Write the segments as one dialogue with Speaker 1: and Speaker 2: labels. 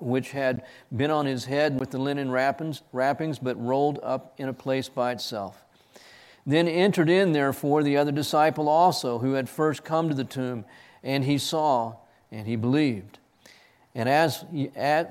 Speaker 1: which had been on his head with the linen wrappings, wrappings, but rolled up in a place by itself. Then entered in, therefore, the other disciple also, who had first come to the tomb, and he saw, and he believed. And as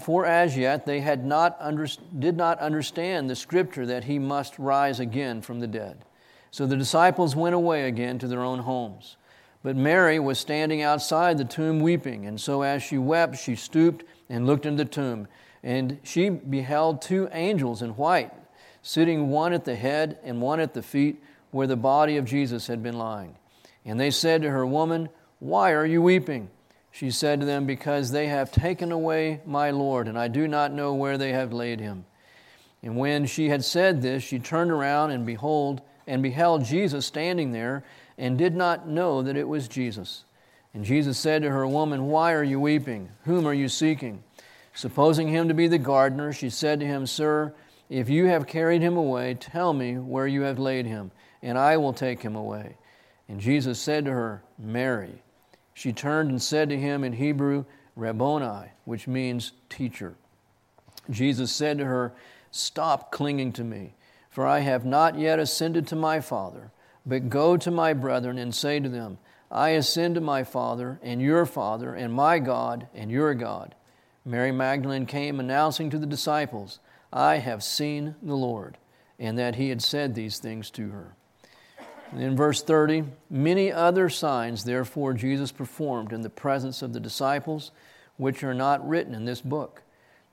Speaker 1: for as yet they had not under, did not understand the scripture that he must rise again from the dead. So the disciples went away again to their own homes. But Mary was standing outside the tomb weeping, and so as she wept, she stooped and looked into the tomb. And she beheld two angels in white, sitting one at the head and one at the feet, where the body of Jesus had been lying. And they said to her, Woman, why are you weeping? She said to them, Because they have taken away my Lord, and I do not know where they have laid him. And when she had said this, she turned around and behold, and beheld Jesus standing there, and did not know that it was Jesus. And Jesus said to her, Woman, why are you weeping? Whom are you seeking? Supposing him to be the gardener, she said to him, Sir, if you have carried him away, tell me where you have laid him, and I will take him away. And Jesus said to her, Mary. She turned and said to him in Hebrew, Rabboni, which means teacher. Jesus said to her, Stop clinging to me, for I have not yet ascended to my Father, but go to my brethren and say to them, I ascend to my Father and your Father, and my God and your God. Mary Magdalene came announcing to the disciples, I have seen the Lord, and that he had said these things to her. And in verse 30, many other signs, therefore, Jesus performed in the presence of the disciples, which are not written in this book.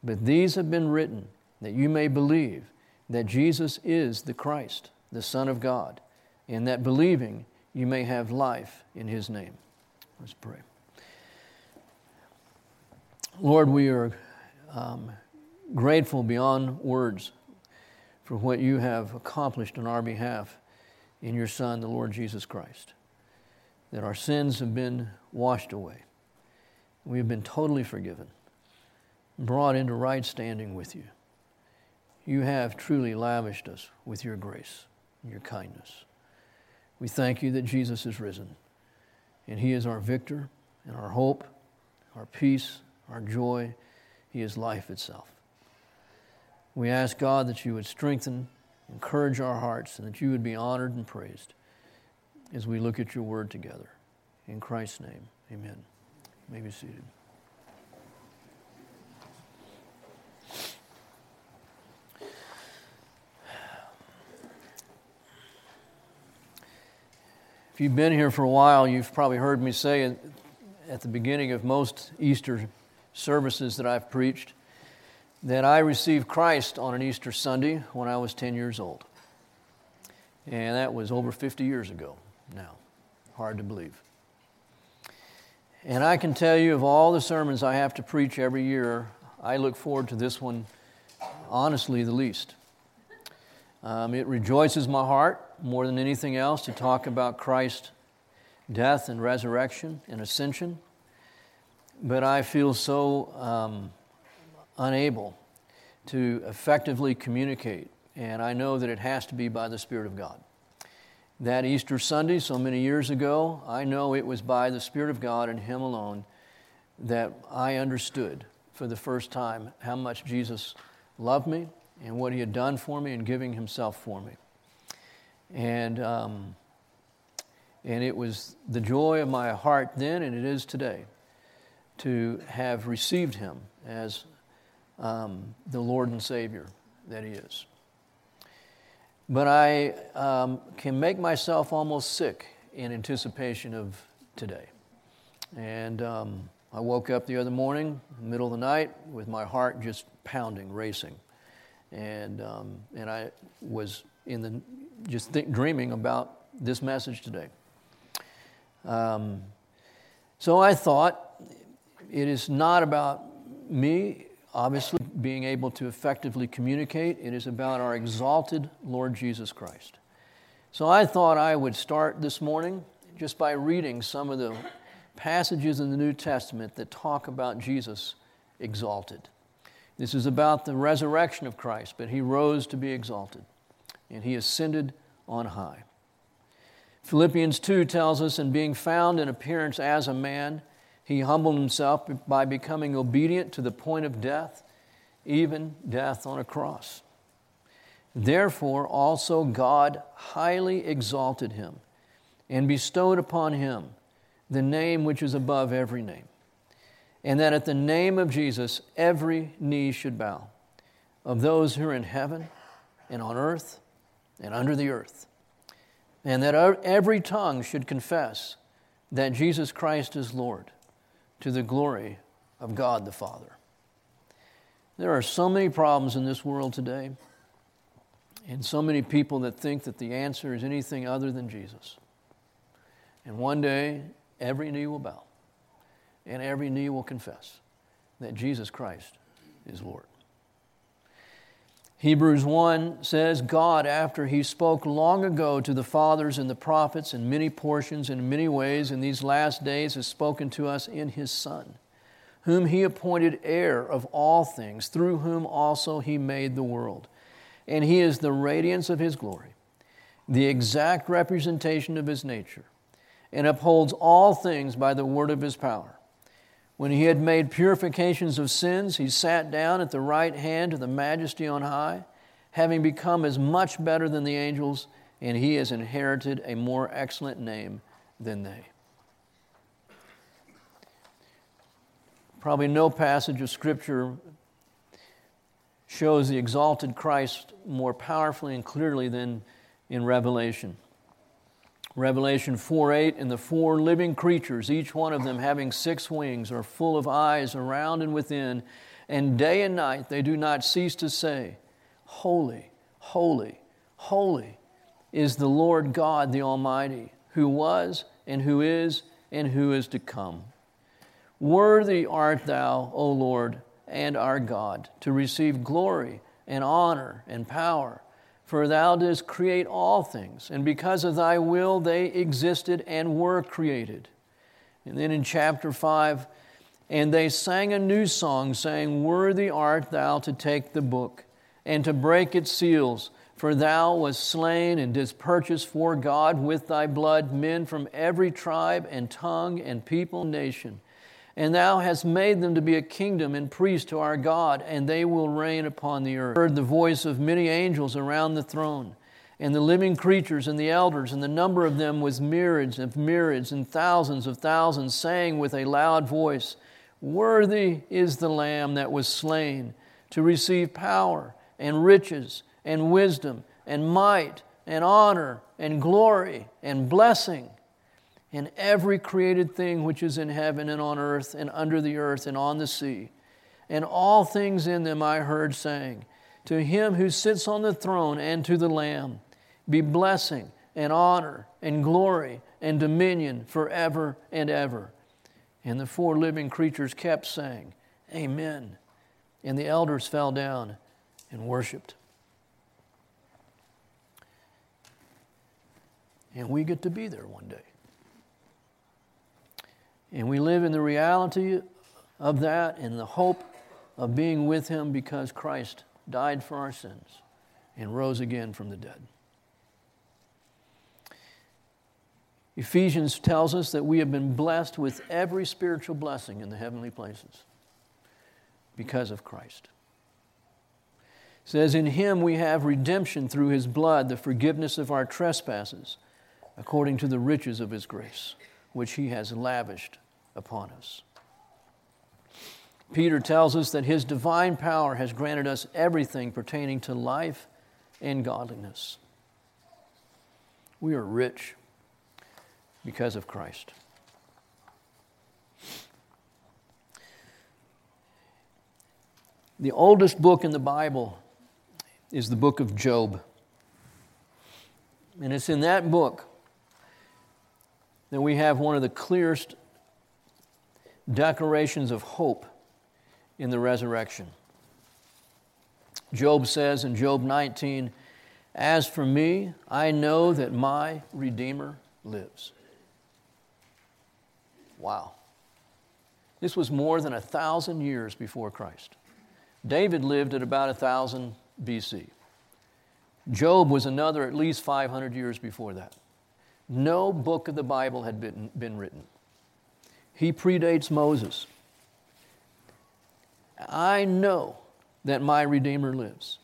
Speaker 1: But these have been written that you may believe that Jesus is the Christ, the Son of God, and that believing you may have life in his name. Let's pray. Lord, we are um, grateful beyond words for what you have accomplished on our behalf in your Son, the Lord Jesus Christ. That our sins have been washed away. We have been totally forgiven, brought into right standing with you. You have truly lavished us with your grace and your kindness. We thank you that Jesus is risen, and He is our victor and our hope, our peace, our joy. He is life itself. We ask God that you would strengthen, encourage our hearts, and that you would be honored and praised as we look at your word together. In Christ's name, amen. You may be seated. If you've been here for a while, you've probably heard me say at the beginning of most Easter services that I've preached that I received Christ on an Easter Sunday when I was 10 years old. And that was over 50 years ago now. Hard to believe. And I can tell you, of all the sermons I have to preach every year, I look forward to this one honestly the least. Um, it rejoices my heart more than anything else to talk about Christ's death and resurrection and ascension. But I feel so um, unable to effectively communicate, and I know that it has to be by the Spirit of God. That Easter Sunday, so many years ago, I know it was by the Spirit of God and Him alone that I understood for the first time how much Jesus loved me and what he had done for me and giving himself for me. And, um, and it was the joy of my heart then, and it is today, to have received him as um, the Lord and Savior that he is. But I um, can make myself almost sick in anticipation of today. And um, I woke up the other morning, middle of the night, with my heart just pounding, racing and um, and I was in the just dreaming about this message today. Um, so I thought it is not about me, obviously, being able to effectively communicate. It is about our exalted Lord Jesus Christ. So I thought I would start this morning just by reading some of the passages in the New Testament that talk about Jesus exalted. This is about the resurrection of Christ, but he rose to be exalted, and he ascended on high. Philippians 2 tells us, and being found in appearance as a man, He humbled himself by becoming obedient to the point of death, even death on a cross. Therefore, also God highly exalted him and bestowed upon him the name which is above every name, and that at the name of Jesus every knee should bow, of those who are in heaven and on earth and under the earth, and that every tongue should confess that Jesus Christ is Lord to the glory of God the Father. There are so many problems in this world today, and so many people that think that the answer is anything other than Jesus. And one day, every knee will bow, and every knee will confess that Jesus Christ is Lord. Hebrews 1 says, God, after he spoke long ago to the fathers and the prophets in many portions and in many ways, in these last days has spoken to us in his Son, whom he appointed heir of all things, through whom also he made the world. And he is the radiance of his glory, the exact representation of his nature, and upholds all things by the word of his power. When he had made purifications of sins, he sat down at the right hand of the majesty on high, having become as much better than the angels, and he has inherited a more excellent name than they. Probably no passage of Scripture shows the exalted Christ more powerfully and clearly than in Revelation. Revelation 4 8, and the four living creatures, each one of them having six wings, are full of eyes around and within, and day and night they do not cease to say, Holy, holy, holy is the Lord God the Almighty, who was, and who is, and who is to come. Worthy art thou, O Lord, and our God, to receive glory and honor and power for thou didst create all things, and because of thy will they existed and were created. And then in chapter 5, and they sang a new song, saying, Worthy art thou to take the book and to break its seals, for thou wast slain and didst purchase for God with thy blood men from every tribe and tongue and people and nation and thou hast made them to be a kingdom and priests to our God, and they will reign upon the earth. I heard the voice of many angels around the throne, and the living creatures and the elders, and the number of them was myriads of myriads and thousands of thousands, saying with a loud voice, Worthy is the Lamb that was slain to receive power and riches and wisdom and might and honor and glory and blessing in every created thing which is in heaven and on earth and under the earth and on the sea. And all things in them I heard saying, To him who sits on the throne and to the Lamb be blessing and honor and glory and dominion forever and ever. And the four living creatures kept saying, Amen. And the elders fell down and worshiped. And we get to be there one day. And we live in the reality of that and the hope of being with Him because Christ died for our sins and rose again from the dead. Ephesians tells us that we have been blessed with every spiritual blessing in the heavenly places because of Christ. It says, In him we have redemption through his blood, the forgiveness of our trespasses, according to the riches of his grace, which he has lavished upon us. Peter tells us that his divine power has granted us everything pertaining to life and godliness. We are rich because of Christ. The oldest book in the Bible is the book of Job. And it's in that book that we have one of the clearest declarations of hope in the resurrection. Job says in Job 19, As for me, I know that my Redeemer lives. Wow. This was more than a thousand years before Christ. David lived at about a thousand BC. Job was another at least 500 years before that. No book of the Bible had been, been written. He predates Moses. I know that my Redeemer lives.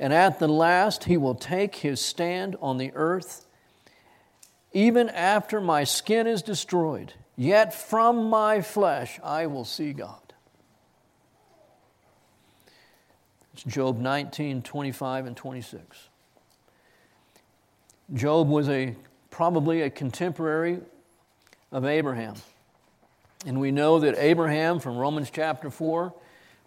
Speaker 1: And at the last, he will take his stand on the earth. Even after my skin is destroyed, yet from my flesh I will see God. It's Job 19, 25, and 26. Job was a, probably a contemporary of Abraham. And we know that Abraham, from Romans chapter 4,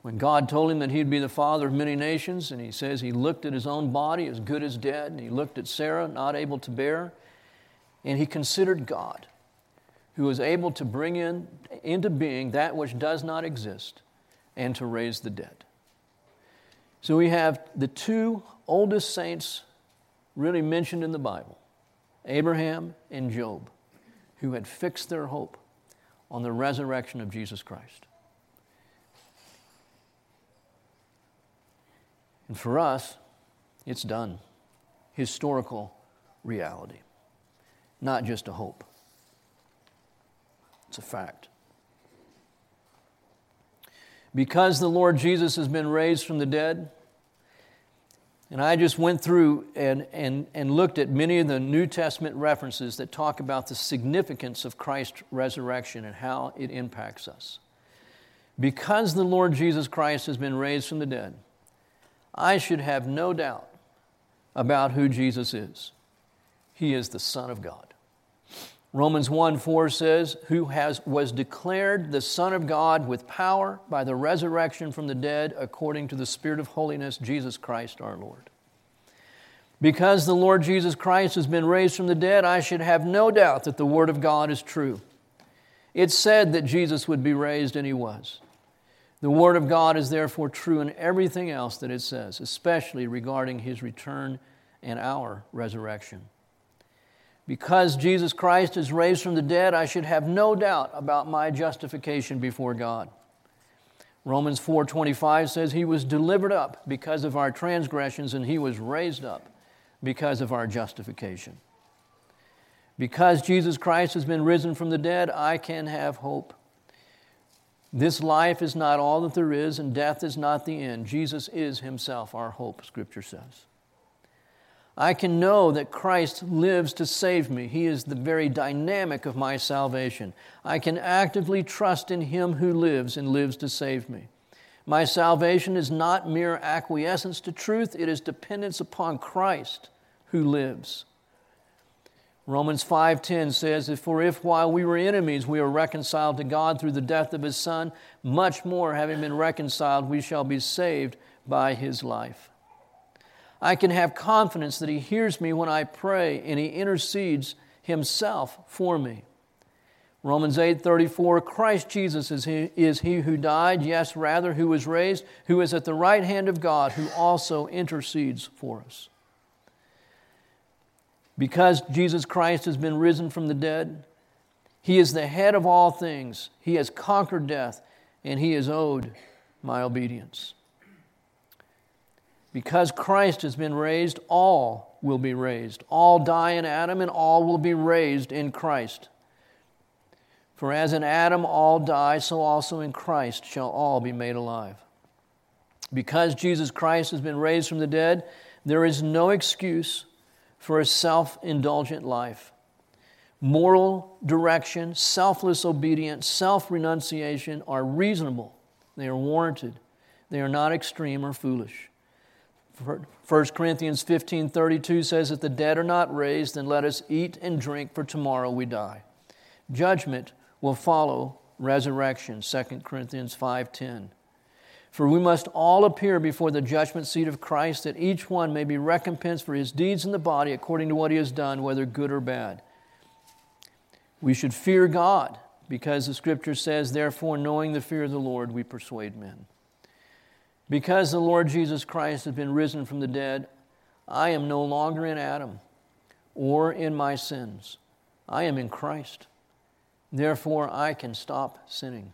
Speaker 1: when God told him that he'd be the father of many nations, and he says he looked at his own body as good as dead, and he looked at Sarah, not able to bear, and he considered God, who was able to bring in, into being that which does not exist and to raise the dead. So we have the two oldest saints really mentioned in the Bible Abraham and Job, who had fixed their hope on the resurrection of Jesus Christ. And for us, it's done. Historical reality, not just a hope. It's a fact. Because the Lord Jesus has been raised from the dead, and I just went through and, and, and looked at many of the New Testament references that talk about the significance of Christ's resurrection and how it impacts us. Because the Lord Jesus Christ has been raised from the dead, I should have no doubt about who Jesus is. He is the Son of God. Romans 1 4 says, Who has, was declared the Son of God with power by the resurrection from the dead according to the Spirit of holiness, Jesus Christ our Lord. Because the Lord Jesus Christ has been raised from the dead, I should have no doubt that the Word of God is true. It said that Jesus would be raised, and He was. The Word of God is therefore true in everything else that it says, especially regarding His return and our resurrection. Because Jesus Christ is raised from the dead, I should have no doubt about my justification before God. Romans 4:25 says he was delivered up because of our transgressions and he was raised up because of our justification. Because Jesus Christ has been risen from the dead, I can have hope. This life is not all that there is, and death is not the end. Jesus is Himself our hope, Scripture says. I can know that Christ lives to save me. He is the very dynamic of my salvation. I can actively trust in Him who lives and lives to save me. My salvation is not mere acquiescence to truth, it is dependence upon Christ who lives. Romans 5:10 says, "For if while we were enemies we are reconciled to God through the death of his son, much more having been reconciled we shall be saved by his life." I can have confidence that he hears me when I pray and he intercedes himself for me. Romans 8:34 Christ Jesus is he, is he who died, yes rather who was raised, who is at the right hand of God, who also intercedes for us. Because Jesus Christ has been risen from the dead, He is the head of all things. He has conquered death, and He is owed my obedience. Because Christ has been raised, all will be raised. All die in Adam, and all will be raised in Christ. For as in Adam all die, so also in Christ shall all be made alive. Because Jesus Christ has been raised from the dead, there is no excuse for a self indulgent life. Moral direction, selfless obedience, self renunciation are reasonable. They are warranted. They are not extreme or foolish. 1 Corinthians 15:32 says that the dead are not raised, then let us eat and drink for tomorrow we die. Judgment will follow resurrection, 2 Corinthians 5:10. For we must all appear before the judgment seat of Christ, that each one may be recompensed for his deeds in the body according to what he has done, whether good or bad. We should fear God, because the scripture says, Therefore, knowing the fear of the Lord, we persuade men. Because the Lord Jesus Christ has been risen from the dead, I am no longer in Adam or in my sins. I am in Christ. Therefore, I can stop sinning.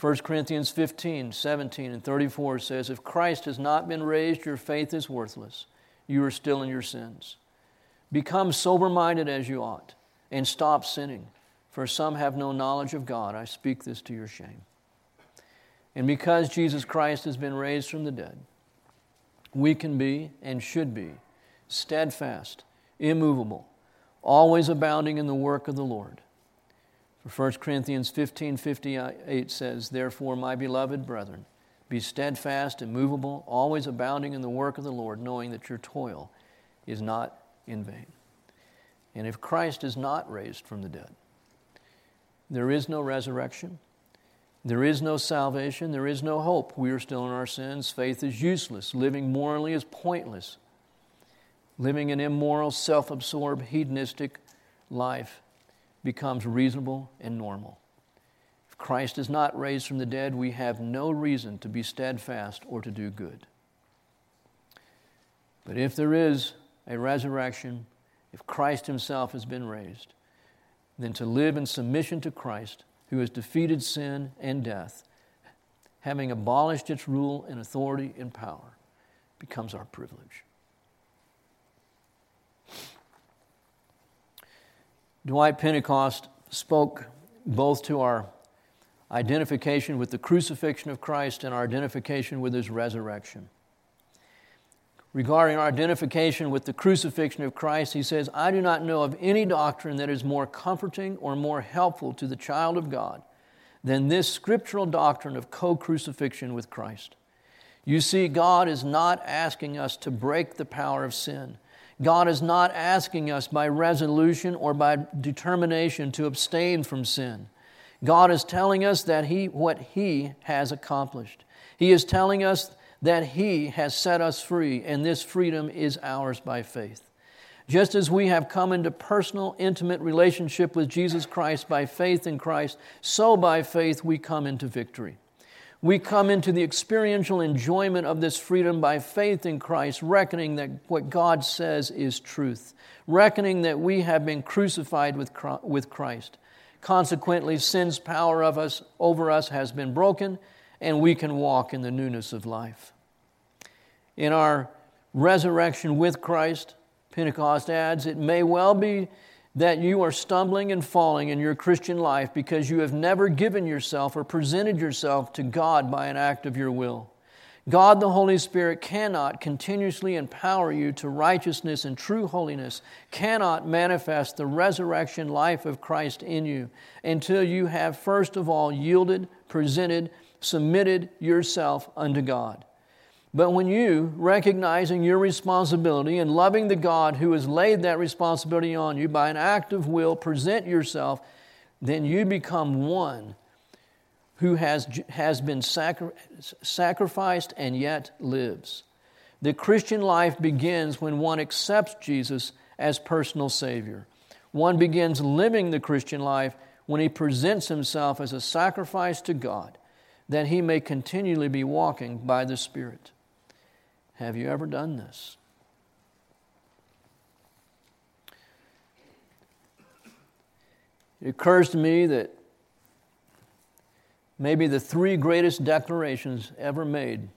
Speaker 1: 1 Corinthians 15, 17, and 34 says, If Christ has not been raised, your faith is worthless. You are still in your sins. Become sober minded as you ought, and stop sinning. For some have no knowledge of God. I speak this to your shame. And because Jesus Christ has been raised from the dead, we can be and should be steadfast, immovable, always abounding in the work of the Lord. For 1 Corinthians 15 58 says, Therefore, my beloved brethren, be steadfast, immovable, always abounding in the work of the Lord, knowing that your toil is not in vain. And if Christ is not raised from the dead, there is no resurrection. There is no salvation. There is no hope. We are still in our sins. Faith is useless. Living morally is pointless. Living an immoral, self absorbed, hedonistic life becomes reasonable and normal. If Christ is not raised from the dead, we have no reason to be steadfast or to do good. But if there is a resurrection, if Christ Himself has been raised, then to live in submission to Christ, who has defeated sin and death, having abolished its rule and authority and power, becomes our privilege. Dwight Pentecost spoke both to our identification with the crucifixion of Christ and our identification with his resurrection. Regarding our identification with the crucifixion of Christ, he says, I do not know of any doctrine that is more comforting or more helpful to the child of God than this scriptural doctrine of co crucifixion with Christ. You see, God is not asking us to break the power of sin. God is not asking us by resolution or by determination to abstain from sin. God is telling us that he, what He has accomplished. He is telling us that He has set us free, and this freedom is ours by faith. Just as we have come into personal, intimate relationship with Jesus Christ by faith in Christ, so by faith we come into victory. We come into the experiential enjoyment of this freedom by faith in Christ, reckoning that what God says is truth, reckoning that we have been crucified with Christ. Consequently, sin's power of us, over us has been broken, and we can walk in the newness of life. In our resurrection with Christ, Pentecost adds, it may well be that you are stumbling and falling in your Christian life because you have never given yourself or presented yourself to God by an act of your will. God the Holy Spirit cannot continuously empower you to righteousness and true holiness, cannot manifest the resurrection life of Christ in you until you have first of all yielded, presented, submitted yourself unto God. But when you, recognizing your responsibility and loving the God who has laid that responsibility on you by an act of will, present yourself, then you become one who has, has been sacri- sacrificed and yet lives. The Christian life begins when one accepts Jesus as personal Savior. One begins living the Christian life when he presents himself as a sacrifice to God, that he may continually be walking by the Spirit. Have you ever done this? It occurs to me that maybe the three greatest declarations ever made.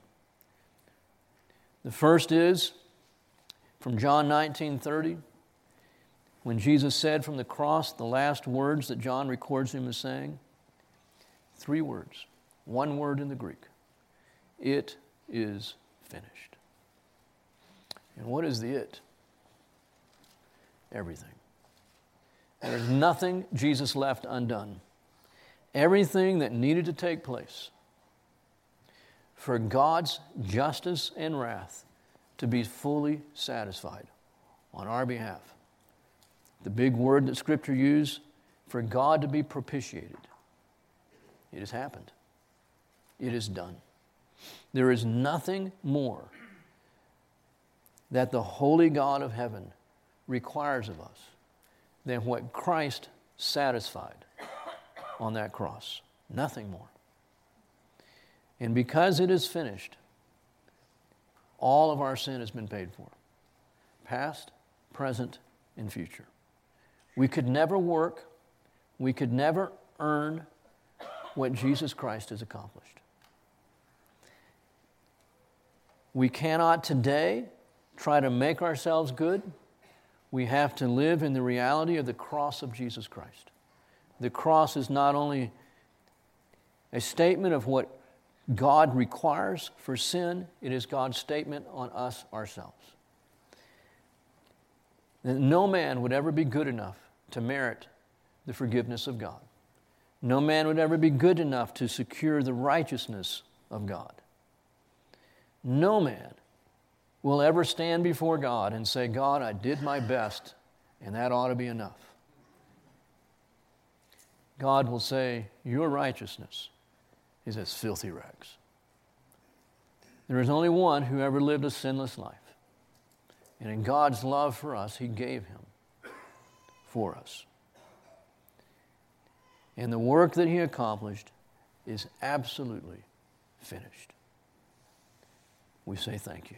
Speaker 1: The first is from John 19:30 when Jesus said from the cross the last words that John records him as saying three words one word in the Greek it is finished and what is the it everything there's nothing Jesus left undone everything that needed to take place for God's justice and wrath to be fully satisfied on our behalf. The big word that Scripture used for God to be propitiated. It has happened. It is done. There is nothing more that the holy God of heaven requires of us than what Christ satisfied on that cross. Nothing more. And because it is finished, all of our sin has been paid for past, present, and future. We could never work, we could never earn what Jesus Christ has accomplished. We cannot today try to make ourselves good. We have to live in the reality of the cross of Jesus Christ. the cross is not only a statement of what God requires for sin, it is God's statement on us ourselves. That no man would ever be good enough to merit the forgiveness of God. No man would ever be good enough to secure the righteousness of God. No man will ever stand before God and say, God, I did my best, and that ought to be enough. God will say, Your righteousness is as filthy rags. There is only one who ever lived a sinless life. And in God's love for us, He gave Him for us. And the work that He accomplished is absolutely finished. We say thank you.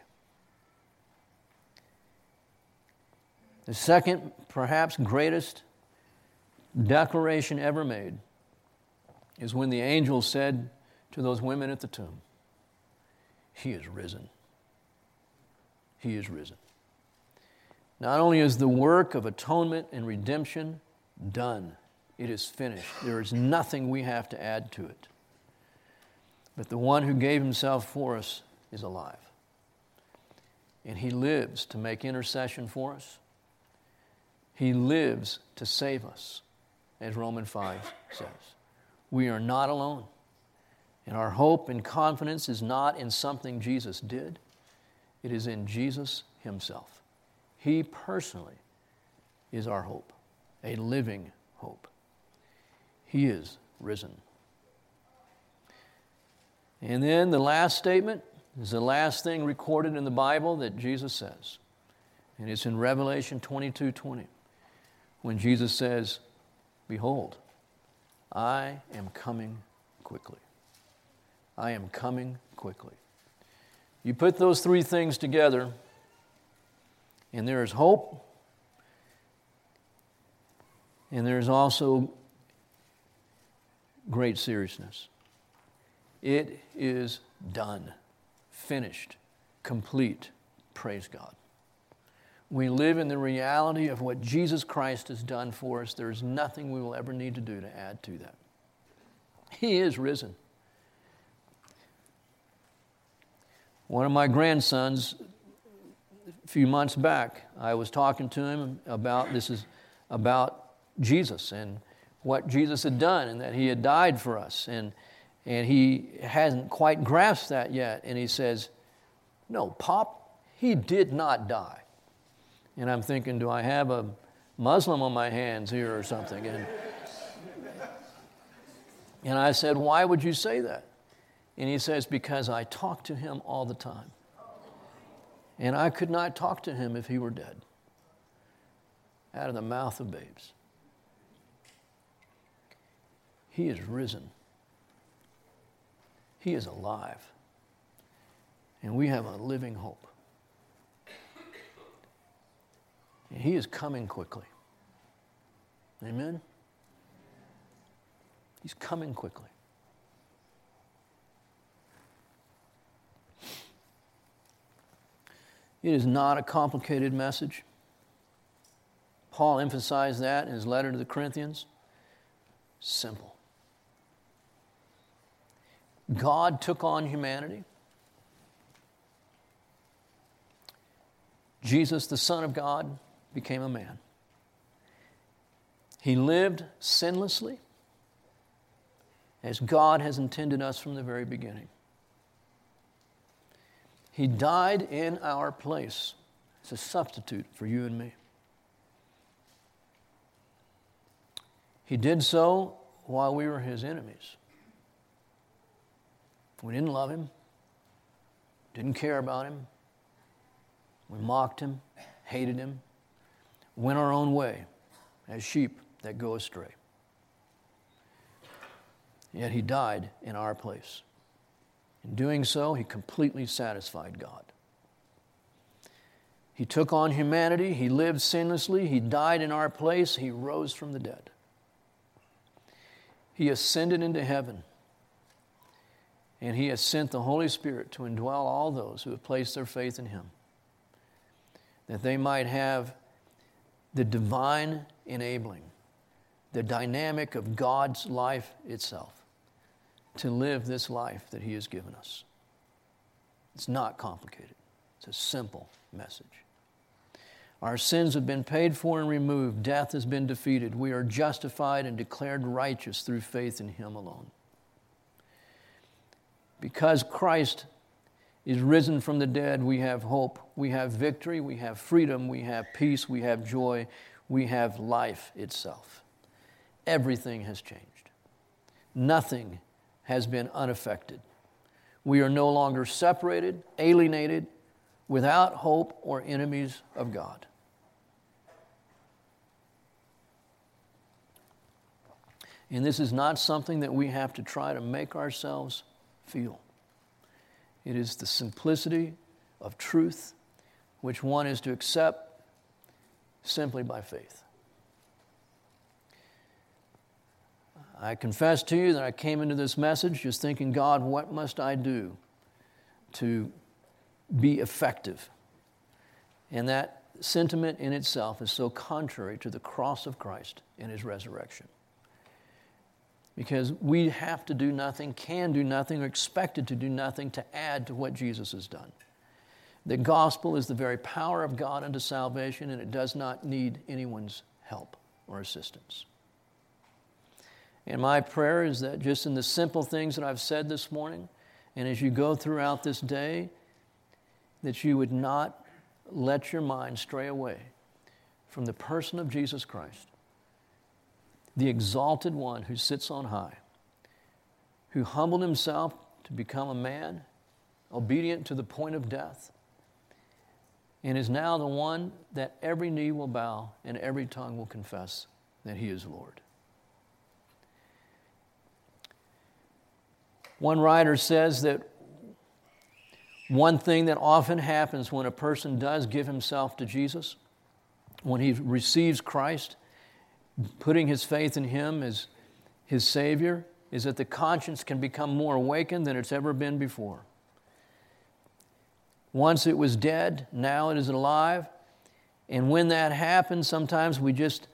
Speaker 1: The second, perhaps greatest declaration ever made is when the angel said to those women at the tomb, He is risen. He is risen. Not only is the work of atonement and redemption done, it is finished. There is nothing we have to add to it. But the one who gave himself for us is alive. And he lives to make intercession for us. He lives to save us, as Romans 5 says. We are not alone. And our hope and confidence is not in something Jesus did, it is in Jesus Himself. He personally is our hope, a living hope. He is risen. And then the last statement is the last thing recorded in the Bible that Jesus says. And it's in Revelation 22 20, when Jesus says, Behold, I am coming quickly. I am coming quickly. You put those three things together, and there is hope, and there is also great seriousness. It is done, finished, complete. Praise God. We live in the reality of what Jesus Christ has done for us. There's nothing we will ever need to do to add to that. He is risen. One of my grandsons, a few months back, I was talking to him about this is about Jesus and what Jesus had done and that he had died for us. And, and he hasn't quite grasped that yet. And he says, No, Pop, he did not die. And I'm thinking, do I have a Muslim on my hands here or something? And, and I said, Why would you say that? And he says, Because I talk to him all the time. And I could not talk to him if he were dead. Out of the mouth of babes. He is risen. He is alive. And we have a living hope. And he is coming quickly. Amen? He's coming quickly. It is not a complicated message. Paul emphasized that in his letter to the Corinthians. Simple. God took on humanity. Jesus, the Son of God, became a man. He lived sinlessly as God has intended us from the very beginning. He died in our place as a substitute for you and me. He did so while we were his enemies. We didn't love him, didn't care about him. We mocked him, hated him, went our own way as sheep that go astray. Yet he died in our place. In doing so, he completely satisfied God. He took on humanity, he lived sinlessly, he died in our place, he rose from the dead. He ascended into heaven, and he has sent the Holy Spirit to indwell all those who have placed their faith in him, that they might have the divine enabling, the dynamic of God's life itself to live this life that He has given us. It's not complicated, it's a simple message. Our sins have been paid for and removed. Death has been defeated. We are justified and declared righteous through faith in Him alone. Because Christ is risen from the dead, we have hope, we have victory, we have freedom, we have peace, we have joy, we have life itself. Everything has changed. Nothing has been unaffected. We are no longer separated, alienated, without hope, or enemies of God. And this is not something that we have to try to make ourselves feel. It is the simplicity of truth, which one is to accept simply by faith. I confess to you that I came into this message just thinking, God, what must I do to be effective? And that sentiment in itself is so contrary to the cross of Christ and his resurrection. Because we have to do nothing, can do nothing, or expected to do nothing to add to what Jesus has done. The gospel is the very power of God unto salvation, and it does not need anyone's help or assistance. And my prayer is that just in the simple things that I've said this morning, and as you go throughout this day, that you would not let your mind stray away from the person of Jesus Christ, the exalted one who sits on high, who humbled himself to become a man, obedient to the point of death, and is now the one that every knee will bow and every tongue will confess that he is Lord. One writer says that one thing that often happens when a person does give himself to Jesus, when he receives Christ, putting his faith in him as his Savior, is that the conscience can become more awakened than it's ever been before. Once it was dead, now it is alive. And when that happens, sometimes we just,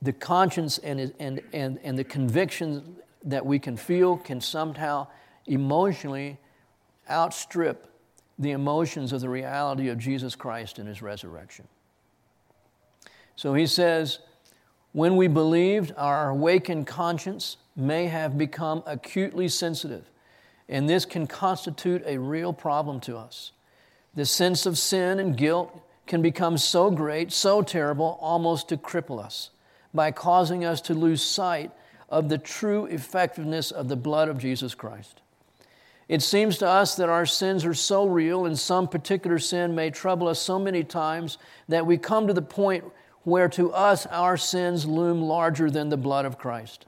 Speaker 1: the conscience and, and, and, and the conviction that we can feel can somehow emotionally outstrip the emotions of the reality of Jesus Christ and his resurrection. So he says, when we believed, our awakened conscience may have become acutely sensitive, and this can constitute a real problem to us. The sense of sin and guilt can become so great, so terrible, almost to cripple us by causing us to lose sight of the true effectiveness of the blood of Jesus Christ. It seems to us that our sins are so real and some particular sin may trouble us so many times that we come to the point where to us our sins loom larger than the blood of Christ.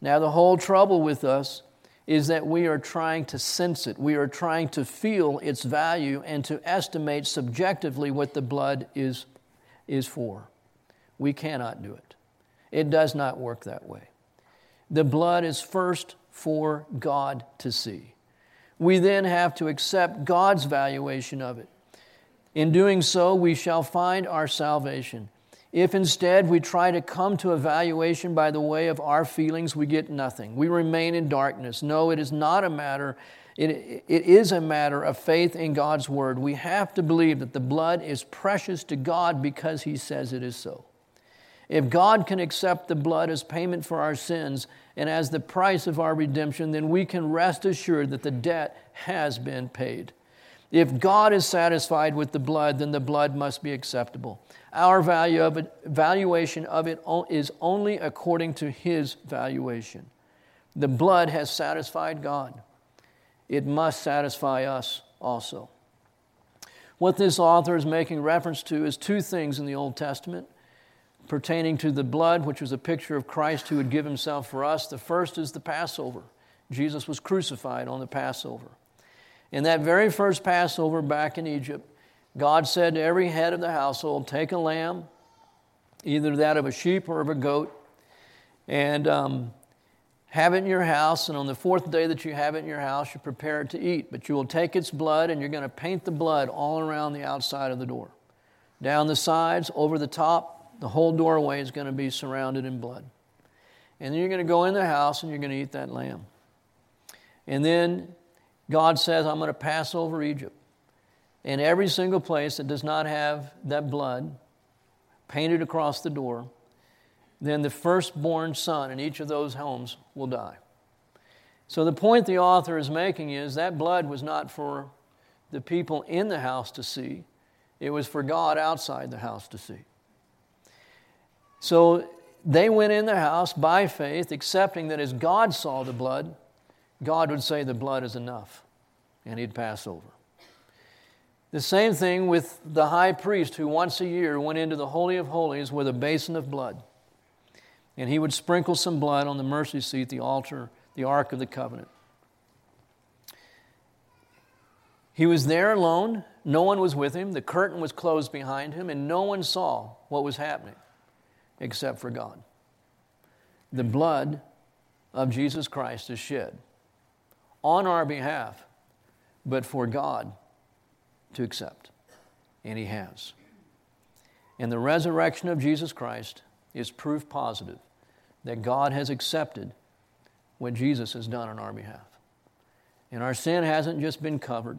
Speaker 1: Now, the whole trouble with us is that we are trying to sense it. We are trying to feel its value and to estimate subjectively what the blood is, is for. We cannot do it. It does not work that way. The blood is first for God to see. We then have to accept God's valuation of it. In doing so, we shall find our salvation. If instead we try to come to evaluation by the way of our feelings, we get nothing. We remain in darkness. No, it is not a matter, it, it is a matter of faith in God's word. We have to believe that the blood is precious to God because He says it is so. If God can accept the blood as payment for our sins and as the price of our redemption, then we can rest assured that the debt has been paid. If God is satisfied with the blood, then the blood must be acceptable. Our value of it, valuation of it is only according to His valuation. The blood has satisfied God. It must satisfy us also. What this author is making reference to is two things in the Old Testament pertaining to the blood, which was a picture of Christ who would give himself for us. The first is the Passover. Jesus was crucified on the Passover. In that very first Passover back in Egypt, God said to every head of the household, Take a lamb, either that of a sheep or of a goat, and um, have it in your house. And on the fourth day that you have it in your house, you prepare it to eat. But you will take its blood and you're going to paint the blood all around the outside of the door, down the sides, over the top, The whole doorway is going to be surrounded in blood. And then you're going to go in the house and you're going to eat that lamb. And then God says, I'm going to pass over Egypt. And every single place that does not have that blood painted across the door, then the firstborn son in each of those homes will die. So the point the author is making is that blood was not for the people in the house to see, it was for God outside the house to see. So they went in the house by faith, accepting that as God saw the blood, God would say the blood is enough, and he'd pass over. The same thing with the high priest who once a year went into the Holy of Holies with a basin of blood. And he would sprinkle some blood on the mercy seat, the altar, the Ark of the Covenant. He was there alone. No one was with him. The curtain was closed behind him, and no one saw what was happening except for God. The blood of Jesus Christ is shed on our behalf, but for God to accept. And He has. And the resurrection of Jesus Christ is proof positive that God has accepted what Jesus has done on our behalf. And our sin hasn't just been covered,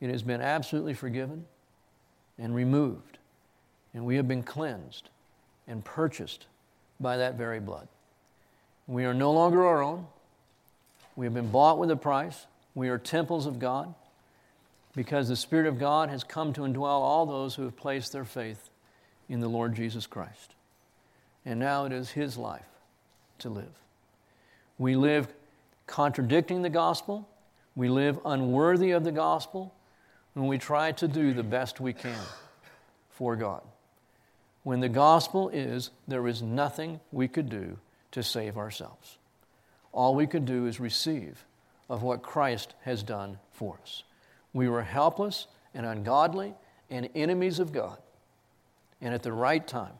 Speaker 1: it has been absolutely forgiven and removed. And we have been cleansed and purchased by that very blood. We are no longer our own. We have been bought with a price. We are temples of God because the Spirit of God has come to indwell all those who have placed their faith in the Lord Jesus Christ. And now it is His life to live. We live contradicting the gospel, we live unworthy of the gospel when we try to do the best we can for God when the gospel is there is nothing we could do to save ourselves. All we could do is receive of what Christ has done for us. We were helpless and ungodly and enemies of God. And at the right time,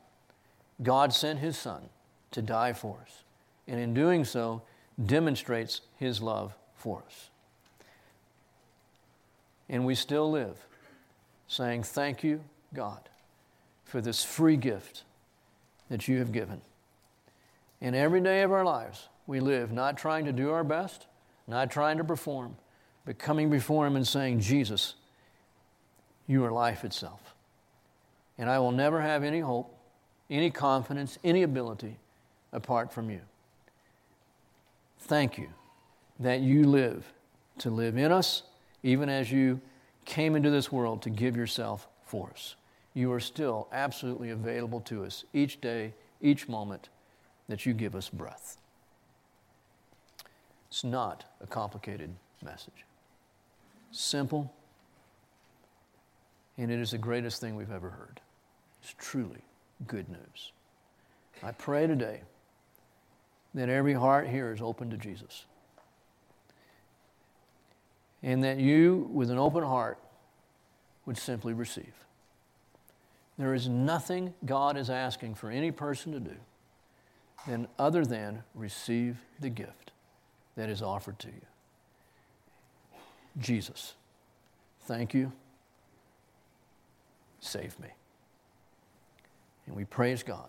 Speaker 1: God sent His Son to die for us. And in doing so, demonstrates His love for us. And we still live saying, Thank you, God for this free gift that you have given. In every day of our lives, we live not trying to do our best, not trying to perform, but coming before Him and saying, Jesus, you are life itself. And I will never have any hope, any confidence, any ability apart from you. Thank you that you live to live in us, even as you came into this world to give yourself for us you are still absolutely available to us each day, each moment that you give us breath. It's not a complicated message. Simple, and it is the greatest thing we've ever heard. It's truly good news. I pray today that every heart here is open to Jesus. And that you, with an open heart, would simply receive. There is nothing God is asking for any person to do than other than receive the gift that is offered to you. Jesus, thank you. Save me. And we praise God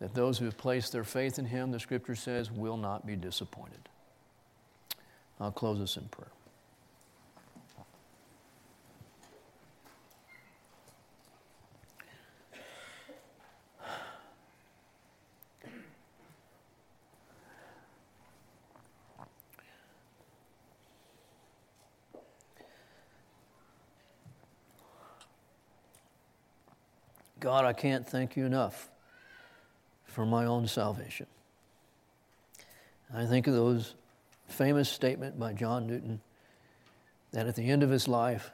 Speaker 1: that those who have placed their faith in Him, the scripture says, will not be disappointed. I'll close this in prayer. God, I can't thank you enough for my own salvation. I think of those famous statement by John Newton that at the end of his life,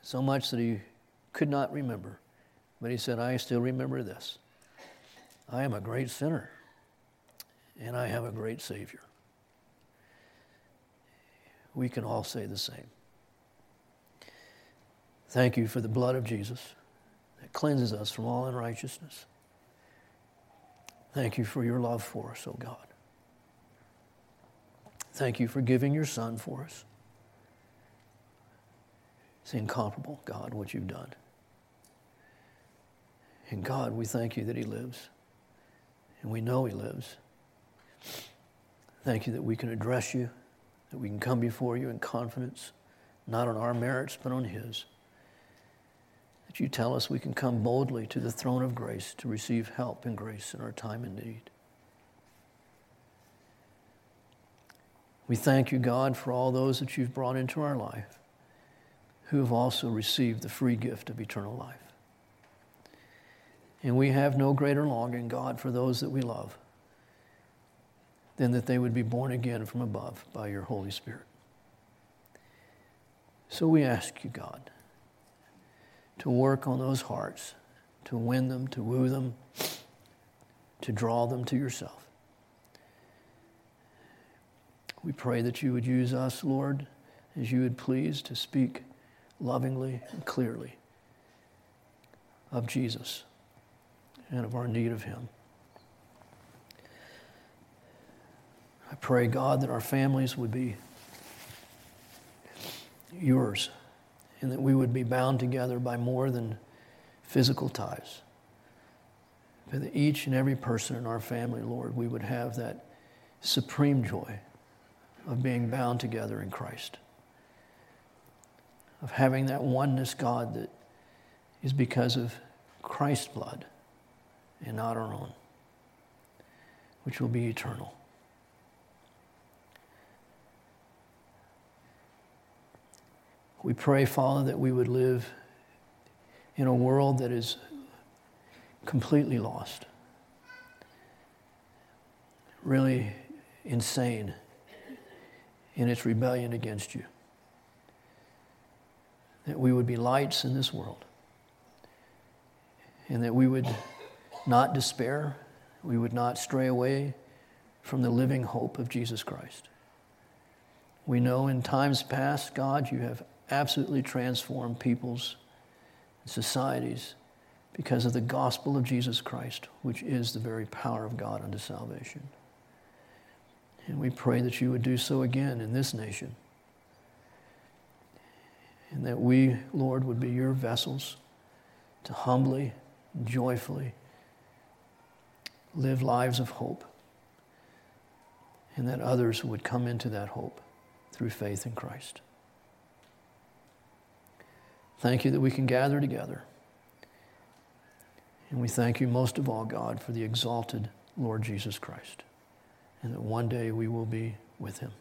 Speaker 1: so much that he could not remember, but he said, I still remember this. I am a great sinner, and I have a great Savior. We can all say the same. Thank you for the blood of Jesus cleanses us from all unrighteousness. Thank you for your love for us, oh God. Thank you for giving your Son for us. It's incomparable, God, what you've done. And God, we thank you that He lives. And we know He lives. Thank you that we can address you, that we can come before you in confidence, not on our merits, but on His. That you tell us we can come boldly to the throne of grace to receive help and grace in our time of need. We thank you, God, for all those that you've brought into our life who have also received the free gift of eternal life. And we have no greater longing, God, for those that we love than that they would be born again from above by your Holy Spirit. So we ask you, God, to work on those hearts, to win them, to woo them, to draw them to yourself. We pray that you would use us, Lord, as you would please to speak lovingly and clearly of Jesus and of our need of him. I pray, God, that our families would be yours and that we would be bound together by more than physical ties. But that each and every person in our family, Lord, we would have that supreme joy of being bound together in Christ, of having that oneness, God, that is because of Christ's blood and not our own, which will be eternal. We pray, Father, that we would live in a world that is completely lost, really insane in its rebellion against you. That we would be lights in this world, and that we would not despair, we would not stray away from the living hope of Jesus Christ. We know in times past, God, you have absolutely transform peoples and societies because of the gospel of Jesus Christ, which is the very power of God unto salvation. And we pray that you would do so again in this nation. And that we, Lord, would be your vessels to humbly, joyfully live lives of hope. And that others would come into that hope through faith in Christ. Thank you that we can gather together. And we thank you most of all, God, for the exalted Lord Jesus Christ, and that one day we will be with him.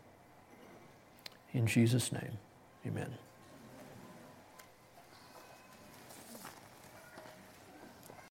Speaker 1: In Jesus' name, amen.